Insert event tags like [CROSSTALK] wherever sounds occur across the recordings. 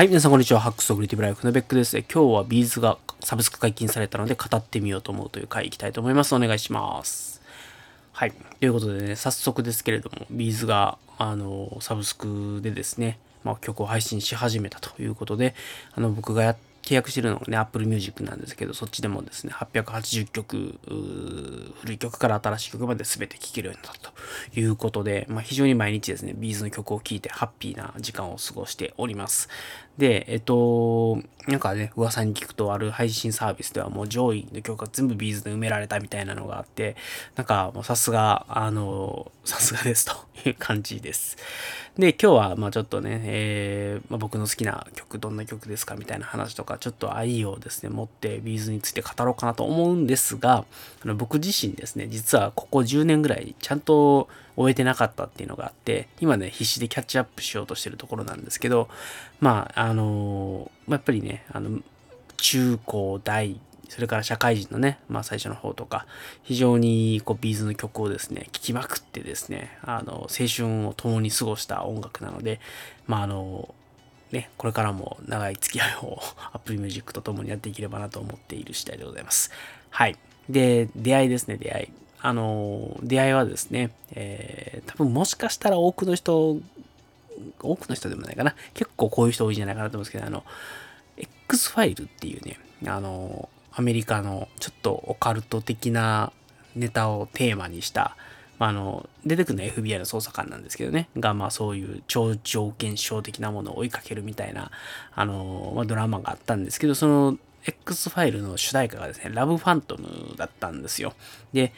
はい、皆さんこんにちは。 Hacks for Creative Life のベックです。今日は B'z がサブスク解禁されたので語ってみようと思うという回いきたいと思います。お願いします。はい。ということでね、早速ですけれども、 B'z が、あの、サブスクでですね、まあ、曲を配信し始めたということで、あの、僕がや契約してるのがね、Apple Music なんですけど、そっちでもですね、880曲、古い曲から新しい曲まで全て聴けるようになったということで、まあ、非常に毎日ですね、 B'z の曲を聴いてハッピーな時間を過ごしております。で、えっと、なんかね、噂に聞くとある配信サービスではもう上位の曲が全部 B'z で埋められたみたいなのがあって、なんかもうさすが、あの、さすがですと [LAUGHS] いう感じです。で、今日はまあちょっとね、えーまあ、僕の好きな曲、どんな曲ですかみたいな話とか、ちょっと愛をですね、持って B'z について語ろうかなと思うんですが、あの僕自身ですね、実はここ10年ぐらいちゃんと追えてなかったっていうのがあって、今ね、必死でキャッチアップしようとしてるところなんですけど、まあ、あのやっぱりね、あの、中高大、それから社会人のね、まあ最初の方とか、非常にこうビーズの曲をですね、聴きまくってですね、あの、青春を共に過ごした音楽なので、まああの、ね、これからも長い付き合いを [LAUGHS] Apple Music と共にやっていければなと思っている次第でございます。はい。で、出会いですね、出会い。あの、出会いはですね、えー、多分もしかしたら多くの人、多くの人でもないかな。結構こういう人多いんじゃないかなと思うんですけど、あの、X ファイルっていうね、あの、アメリカのちょっとオカルト的なネタをテーマにした、まあ、あの、出てくるのは FBI の捜査官なんですけどね、が、まあそういう超常現象的なものを追いかけるみたいな、あの、まあ、ドラマがあったんですけど、その X ファイルの主題歌がですね、ラブファントムだったんですよ。で、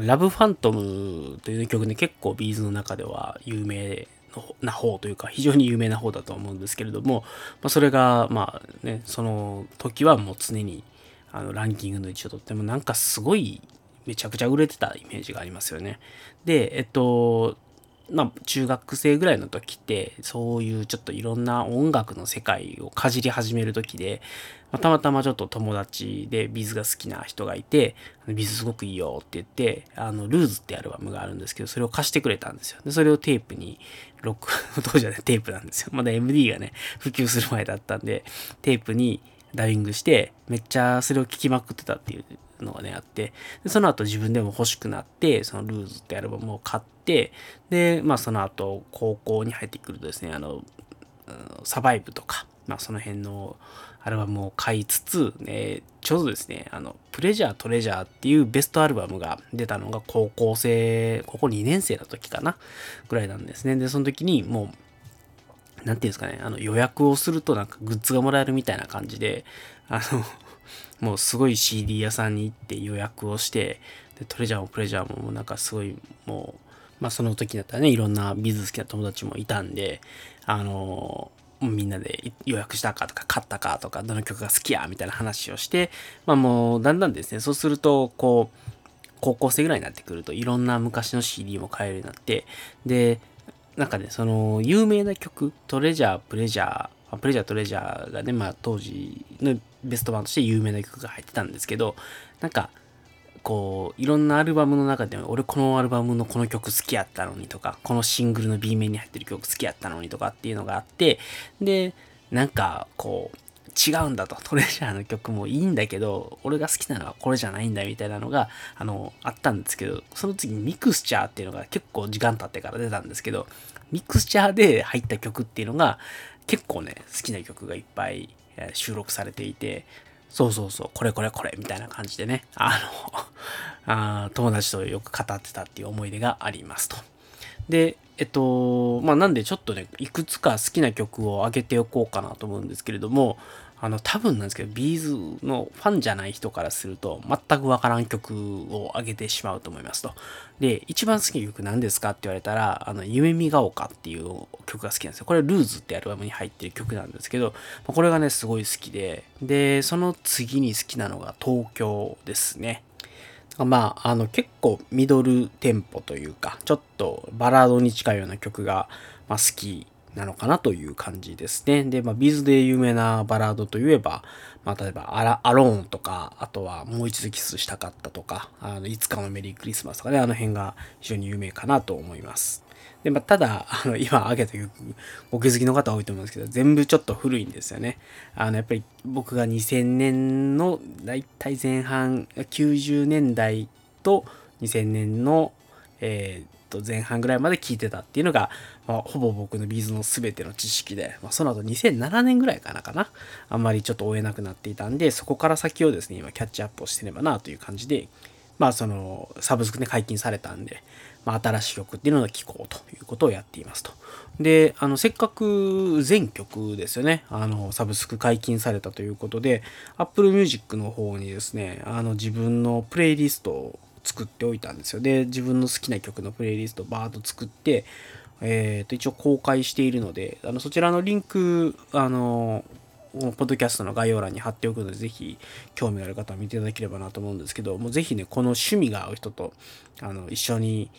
ラブファントムという曲ね、結構ビーズの中では有名な方というか、非常に有名な方だと思うんですけれども、まあ、それが、まあね、その時はもう常にあのランキングの位置をとってもなんかすごいめちゃくちゃ売れてたイメージがありますよね。で、えっと、まあ、中学生ぐらいの時って、そういうちょっといろんな音楽の世界をかじり始める時で、まあ、たまたまちょっと友達でビズが好きな人がいて、ビズすごくいいよって言って、あの、ルーズってアルバムがあるんですけど、それを貸してくれたんですよ。で、それをテープに、ロック、当時はね、テープなんですよ。まだ MD がね、普及する前だったんで、テープにダビングして、めっちゃそれを聴きまくってたっていうのがね、あって、でその後自分でも欲しくなって、そのルーズってアルバムを買って、で、まあその後高校に入ってくるとですね、あの、サバイブとか、まあその辺のアルバムを買いつつ、ね、ちょうどですね、あの、プレジャートレジャーっていうベストアルバムが出たのが高校生、高校2年生の時かなぐらいなんですね。で、その時にもう、なんていうんですかね、あの予約をするとなんかグッズがもらえるみたいな感じで、あの、もうすごい CD 屋さんに行って予約をして、で、トレジャーもプレジャーもなんかすごいもう、まあその時だったらね、いろんなビズ好きな友達もいたんで、あの、みんなで予約したかとか買ったかとかどの曲が好きやみたいな話をしてまあもうだんだんですね。そうするとこう高校生ぐらいになってくるといろんな昔の CD も買えるようになってでなんかねその有名な曲トレジャープレジャープレジャートレジャーがねまあ当時のベスト版として有名な曲が入ってたんですけどなんかこういろんなアルバムの中で俺このアルバムのこの曲好きやったのにとかこのシングルの B 面に入ってる曲好きやったのにとかっていうのがあってでなんかこう違うんだと。トレジャーの曲もいいんだけど俺が好きなのはこれじゃないんだみたいなのがあのあったんですけどその次にミクスチャーっていうのが結構時間経ってから出たんですけどミクスチャーで入った曲っていうのが結構ね好きな曲がいっぱい収録されていてそうそうそう、これこれこれみたいな感じでね、あの、[LAUGHS] あ友達とよく語ってたっていう思い出がありますと。で、えっと、まあなんでちょっとね、いくつか好きな曲を上げておこうかなと思うんですけれども、あの、多分なんですけど、ビーズのファンじゃない人からすると、全くわからん曲を上げてしまうと思いますと。で、一番好きな曲何ですかって言われたら、あの、夢見が丘っていう曲が好きなんですよ。これ、ルーズってアルバムに入ってる曲なんですけど、これがね、すごい好きで、で、その次に好きなのが東京ですね。まあ、あの、結構ミドルテンポというか、ちょっとバラードに近いような曲が、まあ、好きなのかなという感じですね。で、まあ、ビズで有名なバラードといえば、まあ、例えばアラ、アローンとか、あとはもう一度キスしたかったとか、あの、いつかのメリークリスマスとかね、あの辺が非常に有名かなと思います。で、まあ、ただ、あの、今挙げた曲、お気づきの方多いと思うんですけど、全部ちょっと古いんですよね。あの、やっぱり僕が2000年の、だいたい前半、90年代と2000年の、えー、と前半ぐらいまで聞いてたっていうのが、まあ、ほぼ僕のビーズの全ての知識で、まあ、その後2007年ぐらいかなかなあんまりちょっと追えなくなっていたんでそこから先をですね今キャッチアップをしてればなという感じでまあそのサブスクで解禁されたんで、まあ、新しい曲っていうのを聴こうということをやっていますと。で、あの、せっかく全曲ですよね、あの、サブスク解禁されたということで、Apple Music の方にですね、あの、自分のプレイリストを作っておいたんですよ。で、自分の好きな曲のプレイリストをバーッと作って、えっ、ー、と、一応公開しているので、あの、そちらのリンク、あの、ポッドキャストの概要欄に貼っておくので、ぜひ興味がある方は見ていただければなと思うんですけど、もうぜひね、この趣味が合う人と、あの、一緒に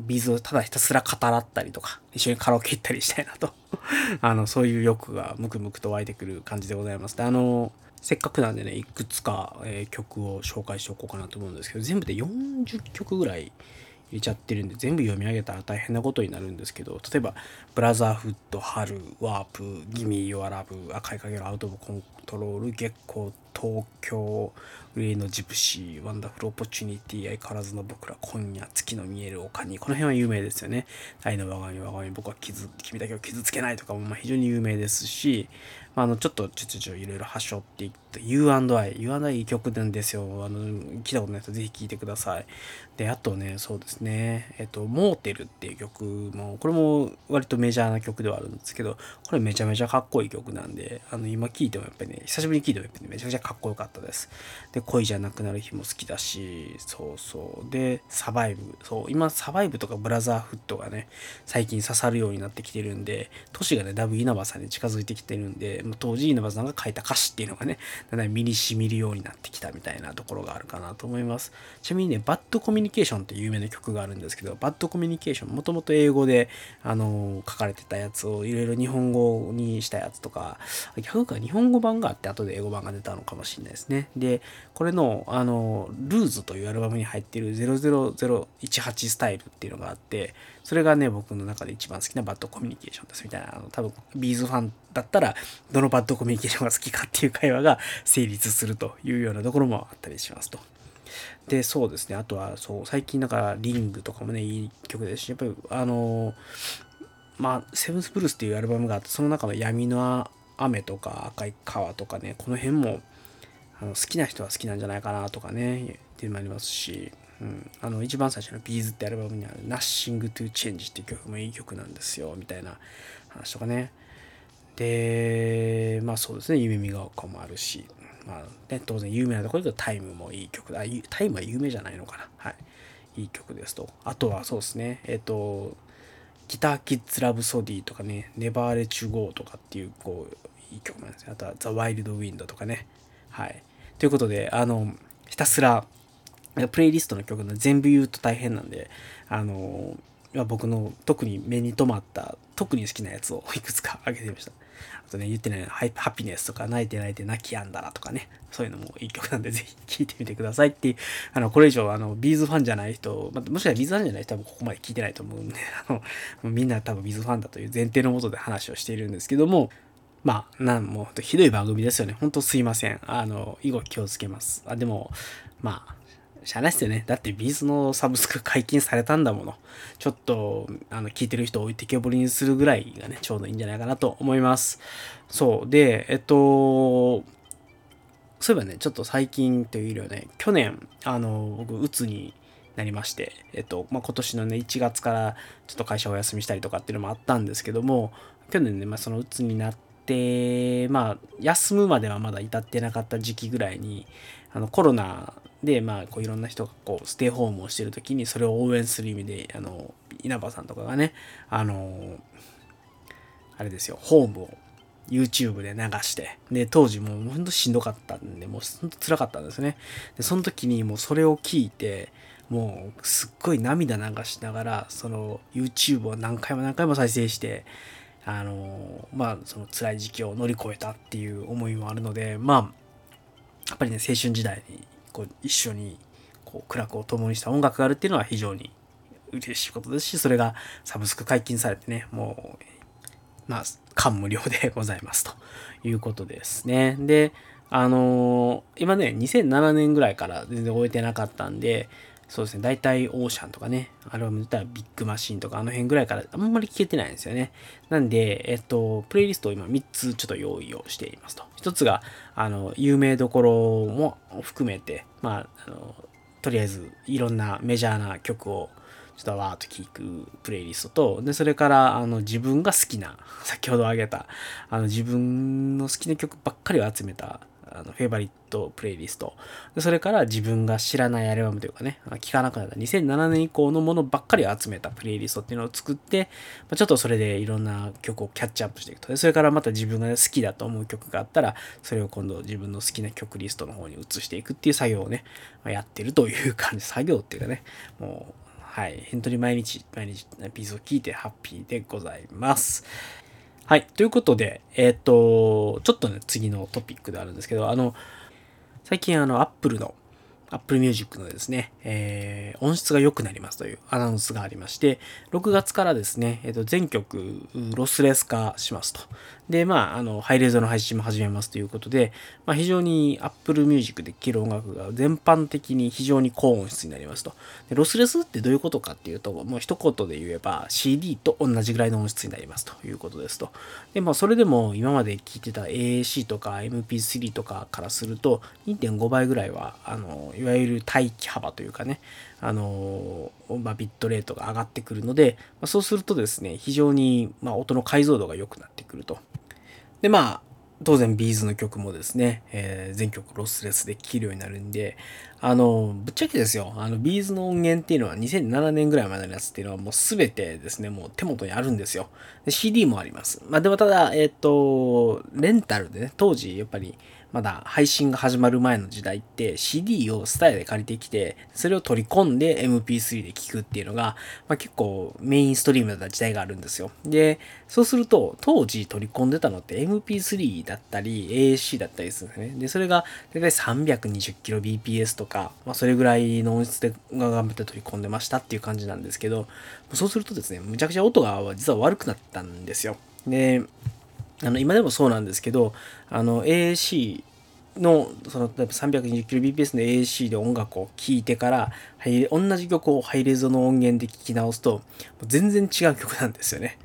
ビーズをただひたすら語らったりとか、一緒にカラオケ行ったりしたいなと [LAUGHS] あの、そういう欲がムクムクと湧いてくる感じでございます。で、あの、せっかくなんでね、いくつか、えー、曲を紹介しておこうかなと思うんですけど、全部で40曲ぐらい入れちゃってるんで、全部読み上げたら大変なことになるんですけど、例えば、 Brotherhood、春、 Warp、 Gimme、Your Love、赤い影の Out of Control、月光、東京、上のジプシー、 Wonderful Opportunity、相変わらずの僕ら、今夜、月の見える丘に、この辺は有名ですよね。愛の我が身、我が身、僕は傷、君だけを傷つけないとかも、まあ、非常に有名ですし、まあ、あの、ちょっと、ちょちょ、いろいろ発祥っていって、U&I、U&I いい曲なんですよ。あの、聞いたことない人ぜひ聴いてください。で、あとね、そうですね、えっと、モーテルっていう曲も、これも割とメジャーな曲ではあるんですけど、これめちゃめちゃかっこいい曲なんで、あの、今聴いてもやっぱりね、久しぶりに聴いてもやっぱり、ね、めちゃめちゃかっこよかったです。で、恋じゃなくなる日も好きだし、そうそう。で、サバイブ。そう、今、サバイブとかブラザーフットがね、最近刺さるようになってきてるんで、都市がね、だいぶ稲葉さんに近づいてきてるんで、もう当時稲葉さんが書いた歌詞っていうのがね、だんだん身に染みるようになってきたみたいなところがあるかなと思います。ちなみにね、バッドコミュニケーションっていう有名な曲があるんですけど、バッドコミュニケーション、もともと英語で、あの書かれてたやつをいろいろ日本語にしたやつとか、逆か日本語版ががあって後で英語版が出たのかもしれないですね。で、これの、あの、ルーズというアルバムに入ってる00018スタイルっていうのがあって、それがね、僕の中で一番好きなバッドコミュニケーションですみたいな、あの、多分、ビーズファンだったら、どのバッドコミュニケーションが好きかっていう会話が成立するというようなところもあったりしますと。で、そうですね。あとは、そう、最近だから、リングとかもね、いい曲ですし、やっぱり、あのまあ、セブンスブルースっていうアルバムがあって、その中の闇の雨とか赤い川とかね、この辺も、あの好きな人は好きなんじゃないかなとかね、っていうのもありますし、うん、あの一番最初のビーズってアルバムにある Nothing to Change っていう曲もいい曲なんですよ、みたいな話とかね。で、まあそうですね、夢見が丘もあるし、まあね、当然有名なところでタイムもいい曲だ。タイムは有名じゃないのかな。はい。いい曲ですと。あとはそうですね、えっ、ー、と、ギターキッズラブソディとかね、ネバーレチュゴーとかっていう、こう、いい曲なんですよ。あとはザ・ワイルド・ウィンドとかね。はい。ということで、あの、ひたすら、プレイリストの曲の全部言うと大変なんで、あの、僕の特に目に留まった特に好きなやつをいくつか挙げてみました。あとね、言ってないハハピネスとか泣いて泣いて泣きやんだらとかね、そういうのもいい曲なんでぜひ聴いてみてくださいっていう、あの、これ以上あの、ビーズファンじゃない人、まあ、もしくはビーズファンじゃない人はここまで聞いてないと思うんで、[LAUGHS] あの、みんな多分ビーズファンだという前提のもとで話をしているんですけども、まあ、なんもひどい番組ですよね。ほんとすいません。あの、以後気をつけます。あ、でも、まあ、しゃあないっすよね。だってビーズのサブスク解禁されたんだもの。ちょっと、あの、聞いてる人を置いてけぼりにするぐらいがね、ちょうどいいんじゃないかなと思います。そう。で、えっと、そういえばね、ちょっと最近というよりはね、去年、あの、僕、うつになりまして、えっと、まあ、今年のね、1月からちょっと会社お休みしたりとかっていうのもあったんですけども、去年ね、まあ、そのうつになって、まあ、休むまではまだ至ってなかった時期ぐらいに、あの、コロナで、まあ、こういろんな人がこう、ステイホームをしてる時に、それを応援する意味で、あの、稲葉さんとかがね、あの、あれですよ、ホームを YouTube で流して、で、当時もうほんとしんどかったんで、もうほんと辛かったんですね。で、その時にもうそれを聞いて、もうすっごい涙流しながら、その YouTube を何回も何回も再生して、あの、まあ、その辛い時期を乗り越えたっていう思いもあるので、まあ、やっぱりね、青春時代にこう一緒にこう苦楽を共にした音楽があるっていうのは非常に嬉しいことですし、それがサブスク解禁されてね、もう、まあ、感無量でございますということですね。で、あのー、今ね、2007年ぐらいから全然終えてなかったんで、そうですね、大体オーシャンとかね、アルバムで言ったらビッグマシンとかあの辺ぐらいからあんまり聞けてないんですよね。なんで、えっと、プレイリストを今3つちょっと用意をしていますと。1つが、あの、有名どころも含めて、まあ、あのとりあえずいろんなメジャーな曲をちょっとわーっと聴くプレイリストと、で、それから、あの、自分が好きな、先ほど挙げた、あの、自分の好きな曲ばっかりを集めた、あの、フェイバリットプレイリスト。それから自分が知らないアルバムというかね、聴かなくなった2007年以降のものばっかり集めたプレイリストっていうのを作って、まちょっとそれでいろんな曲をキャッチアップしていくと。それからまた自分が好きだと思う曲があったら、それを今度自分の好きな曲リストの方に移していくっていう作業をね、まやってるという感じ、作業っていうかね、もう、はい。本当に毎日、毎日ピースを聞いてハッピーでございます。はい。ということで、えっ、ー、と、ちょっとね、次のトピックであるんですけど、あの、最近あの、アップルの Apple Music のですね、えー、音質が良くなりますというアナウンスがありまして、6月からですね、えー、と全曲ロスレス化しますと。で、まあ、あの、ハイレゾの配信も始めますということで、まあ、非常に Apple Music で聴ける音楽が全般的に非常に高音質になりますと。でロスレスってどういうことかっていうと、もう一言で言えば CD と同じぐらいの音質になりますということですと。で、まあ、それでも今まで聴いてた AAC とか MP3 とかからすると、2.5倍ぐらいは、あの、いわゆる待機幅というかね、あのまあ、ビットレートが上がってくるので、まあ、そうするとですね、非常に、まあ、音の解像度が良くなってくると。で、まあ、当然ビーズの曲もですね、えー、全曲ロスレスで聴けるようになるんで、あの、ぶっちゃけですよ、あの、ビーズの音源っていうのは2007年ぐらいまでのやつっていうのはもうすべてですね、もう手元にあるんですよ。で CD もあります。まあでもただ、えっ、ー、と、レンタルでね、当時やっぱりまだ配信が始まる前の時代って CD をスタイルで借りてきて、それを取り込んで MP3 で聴くっていうのが、まあ、結構メインストリームだった時代があるんですよ。で、そうすると当時取り込んでたのって MP3 だったり AAC だったりするんですね。で、それが大体 320kbps とか、まあ、それぐらいの音質で頑張って取り込んでましたっていう感じなんですけど、そうするとですね、むちゃくちゃ音が実は悪くなったんですよ。で、あの今でもそうなんですけどあの AAC のその 320kbps の AAC で音楽を聴いてから、同じ曲をハイレゾの音源で聴き直すと全然違う曲なんですよね。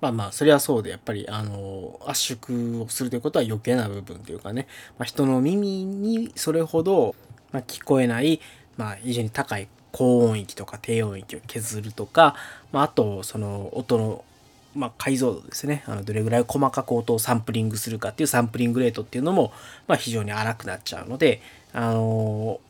まあまあそれはそうでやっぱりあの圧縮をするということは余計な部分というかね、まあ、人の耳にそれほど、ま聞こえない、まあ、非常に高い高音域とか低音域を削るとか、まあ、あとその音のまあ、解像度ですね。あのどれぐらい細かく音をサンプリングするかっていうサンプリングレートっていうのも、まあ、非常に荒くなっちゃうので、あの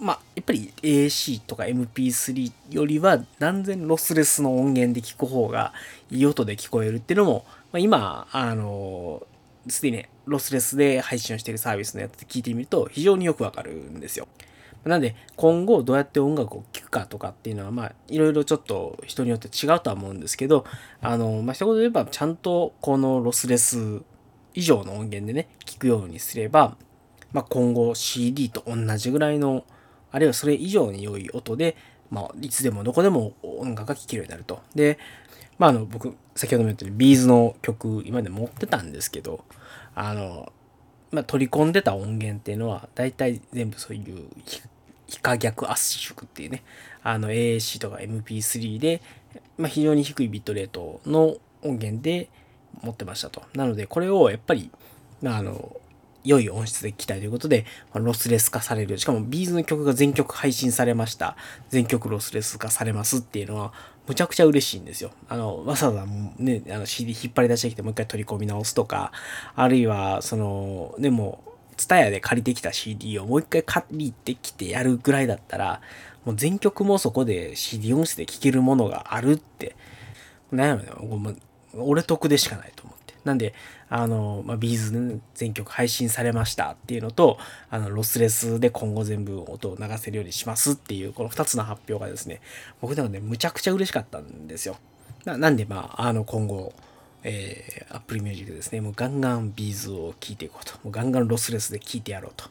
ー、まあ、やっぱり AC とか MP3 よりは断然ロスレスの音源で聞く方がいい音で聞こえるっていうのも、まあ、今、あのー、すでにね、ロスレスで配信をしているサービスのやつで聞いてみると非常によくわかるんですよ。なんで今後どうやって音楽を聴くかとかっていうのはまあいろいろちょっと人によって違うとは思うんですけどあのまあ一言で言えばちゃんとこのロスレス以上の音源でね聞くようにすれば、まあ、今後 CD と同じぐらいのあるいはそれ以上に良い音で、まあ、いつでもどこでも音楽が聴けるようになると。で、まあ、あの僕先ほども言ったように B'z の曲今まで持ってたんですけどあのまあ、取り込んでた音源っていうのは大体全部そういう非可逆圧縮っていうねあの AAC とか MP3 で、まあ、非常に低いビットレートの音源で持ってましたと。なのでこれをやっぱり、まあ、あの良い音質で聴きたいということで、まあ、ロスレス化される。しかも B'z の曲が全曲配信されました。全曲ロスレス化されますっていうのは、むちゃくちゃ嬉しいんですよ。あの、わざわざね、あの CD 引っ張り出してきてもう一回取り込み直すとか、あるいは、その、でも、ツタヤで借りてきた CD をもう一回借りてきてやるぐらいだったら、もう全曲もそこで CD 音質で聴けるものがあるって、悩むよ。俺得でしかないと思って。なんで、あの、まあ、ビーズ全曲配信されましたっていうのと、あの、ロスレスで今後全部音を流せるようにしますっていう、この2つの発表がですね、僕でもね、むちゃくちゃ嬉しかったんですよ。ななんで、まあ、あの、今後、えー、Apple Music ですね、もうガンガンビーズを聴いていこうと、もうガンガンロスレスで聴いてやろうと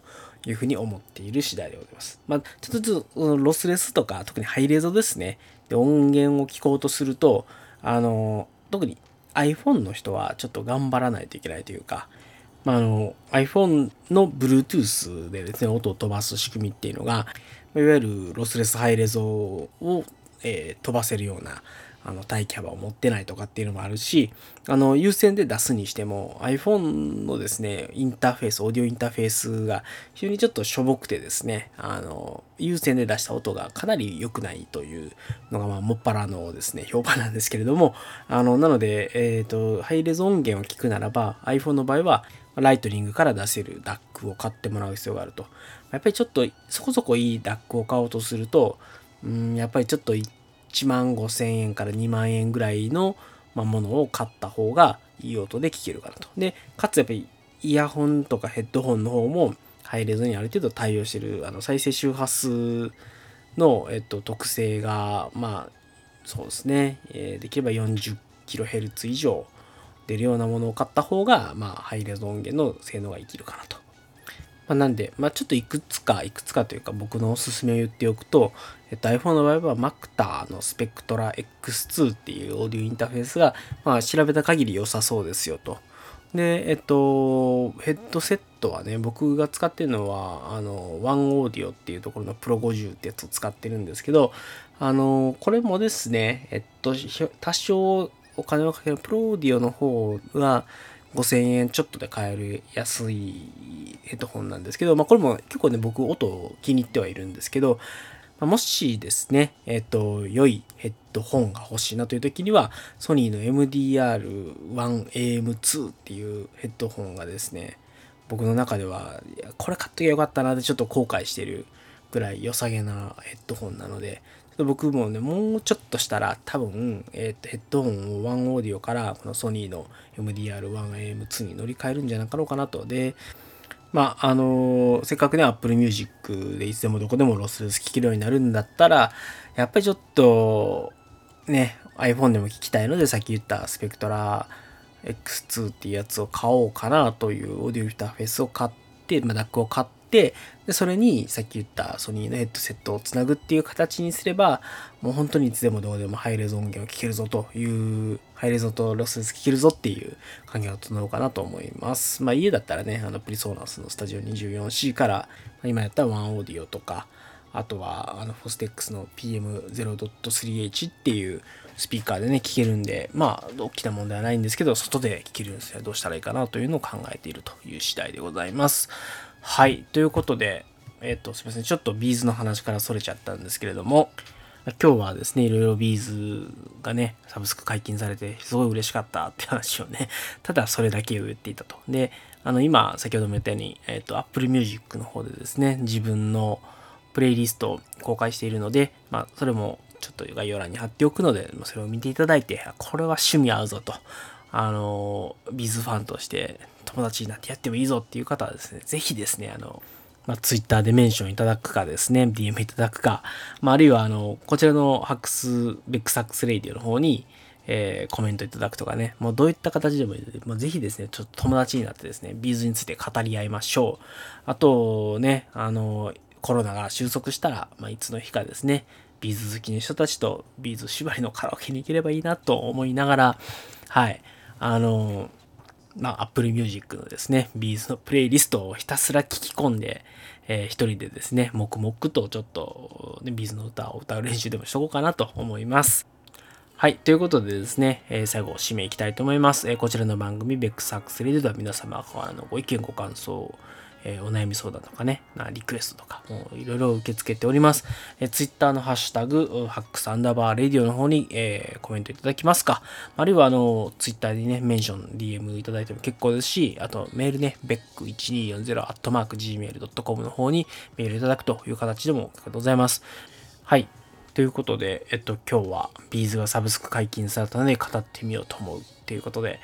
いうふうに思っている次第でございます。まあ、ちょっとずつロスレスとか特にハイレゾですね。で音源を聞こうとすると、あの、特に iPhone の人はちょっと頑張らないといけないというか、まあ、あの iPhone の Bluetooth でですね、音を飛ばす仕組みっていうのが、いわゆるロスレスハイレゾを、えー、飛ばせるようなあの待キャバを持ってないとかっていうのもあるし、あの優先で出すにしても iPhone のですね、インターフェース、オーディオインターフェースが非常にちょっとしょぼくてですね、あの優先で出した音がかなり良くないというのが、まあ、もっぱらのですね、評判なんですけれども、あのなので、えっ、ー、と、ハイレゾ音源を聞くならば iPhone の場合はライトニングから出せる DAC を買ってもらう必要があると。やっぱりちょっとそこそこいい DAC を買おうとすると、うん、やっぱりちょっと1万5千円から2万円ぐらいの、ものを買った方がいい音で聞けるかなと。で、かつやっぱりイヤホンとかヘッドホンの方もハイレゾにある程度対応してるあの再生周波数の、えっと、特性がまあそうですね、えー、できれば 40kHz 以上出るようなものを買った方が、まあ、ハイレゾ音源の性能が生きるかなと。まあ、なんで、まあ、ちょっといくつか、いくつかというか僕のおすすめを言っておくと、えっと、iPhone の場合は Macta の Spectra X2 っていうオーディオインターフェースが、まあ、調べた限り良さそうですよと。で、えっと、ヘッドセットはね、僕が使ってるのは、あの、ワンオーディオっていうところのプロ50ってやつを使ってるんですけど、あの、これもですね、えっと、多少お金をかけるプロオーディオの方は、5000円ちょっとで買える安いヘッドホンなんですけど、まあ、これも結構ね、僕音を気に入ってはいるんですけど、まあ、もしですね、えっ、と、良いヘッドホンが欲しいなという時には、ソニーの MDR1AM2 っていうヘッドホンがですね、僕の中では、これ買っときゃよかったなってちょっと後悔してるぐらい良さげなヘッドホンなので、僕もね、もうちょっとしたら多分、えー、とヘッドホンをワンオーディオからこのソニーの MDR1AM2 に乗り換えるんじゃなかろうかなと。で、まあ、あのー、せっかくね、Apple Music でいつでもどこでもロスレス聴けるようになるんだったら、やっぱりちょっと、ね、iPhone でも聴きたいので、さっき言ったスペクトラ X2 っていうやつを買おうかなというオーディオインターフェースを買って、まあ、DAC を買って、で、それにさっき言ったソニーのヘッドセットをつなぐっていう形にすれば、もう本当にいつでもどうでもハイレゾ音源を聴けるぞという、ハイレゾとロスレス聴けるぞっていう環境が整うかなと思います。まあ家だったらね、あのプリソーナスのスタジオ 24C から、今やったワンオーディオとか、あとはあのフォステックスの PM0.3H っていうスピーカーでね、聴けるんで、まあ、大きな問題はないんですけど、外で聴けるんですよ。どうしたらいいかなというのを考えているという次第でございます。はい。ということで、えっ、ー、と、すみません。ちょっと B'zの話からそれちゃったんですけれども、今日はですね、いろいろ B'zがね、サブスク解禁されて、すごい嬉しかったって話をね、[LAUGHS] ただそれだけを言っていたと。で、あの、今、先ほども言ったように、えっ、ー、と、Apple Music の方でですね、自分のプレイリストを公開しているので、まあ、それもちょっと概要欄に貼っておくので、それを見ていただいて、これは趣味合うぞと。あの、 B'zファンとして友達になってやってもいいぞっていう方はですね、ぜひですね、あの、まあ、ツイッターでメンションいただくかですね、DM いただくか、まあ、あるいは、あの、こちらのハックス、ベックサックスレイディオの方に、えー、コメントいただくとかね、もうどういった形でもいいので、もうぜひですね、ちょっと友達になってですね、 B'zについて語り合いましょう。あとね、あの、コロナが収束したら、まあ、いつの日かですね、 B'z好きの人たちと B'z縛りのカラオケに行ければいいなと思いながら、はい、あの、まあ、Apple Music のですね、 B'zのプレイリストをひたすら聞き込んで、えー、一人でですね、黙々とちょっと、ね、 B'zの歌を歌う練習でもしとこうかなと思います。はい。ということでですね、えー、最後、締めいきたいと思います。えー、こちらの番組、ベックサックスレディでは皆様からのご意見、ご感想、えー、お悩み相談とかね、リクエストとか、もういろいろ受け付けております。えー、Twitter のハッシュタグ、ハックスアンダーバーレディオの方に、えー、コメントいただきますか。あるいは、あの、Twitter にね、メンション、DM いただいても結構ですし、あと、メールね、b e c 1 2 4 0 g m a i l c o m の方にメールいただくという形でもございます。はい。ということで、えっと、今日はビーズがサブスク解禁されたので語ってみようと思うということで、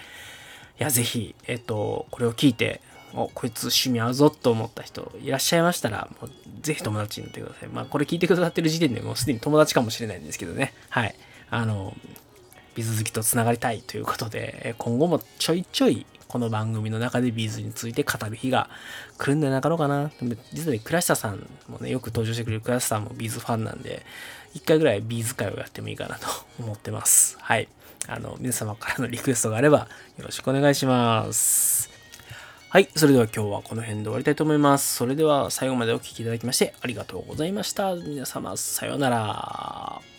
いや、ぜひ、えっと、これを聞いて、お、こいつ趣味合うぞと思った人いらっしゃいましたら、もうぜひ友達になってください。まあ、これ聞いてくださってる時点でもうすでに友達かもしれないんですけどね。はい。あの、 B'z好きと繋がりたいということで、今後もちょいちょいこの番組の中で B'zについて語る日が来るんじゃなかろうかな。実はね、倉下さんもね、よく登場してくれる倉下さんも B'zファンなんで、一回ぐらい B'z会をやってもいいかなと思ってます。はい。あの、皆様からのリクエストがあればよろしくお願いします。はい。それでは今日はこの辺で終わりたいと思います。それでは最後までお聴きいただきましてありがとうございました。皆様、さようなら。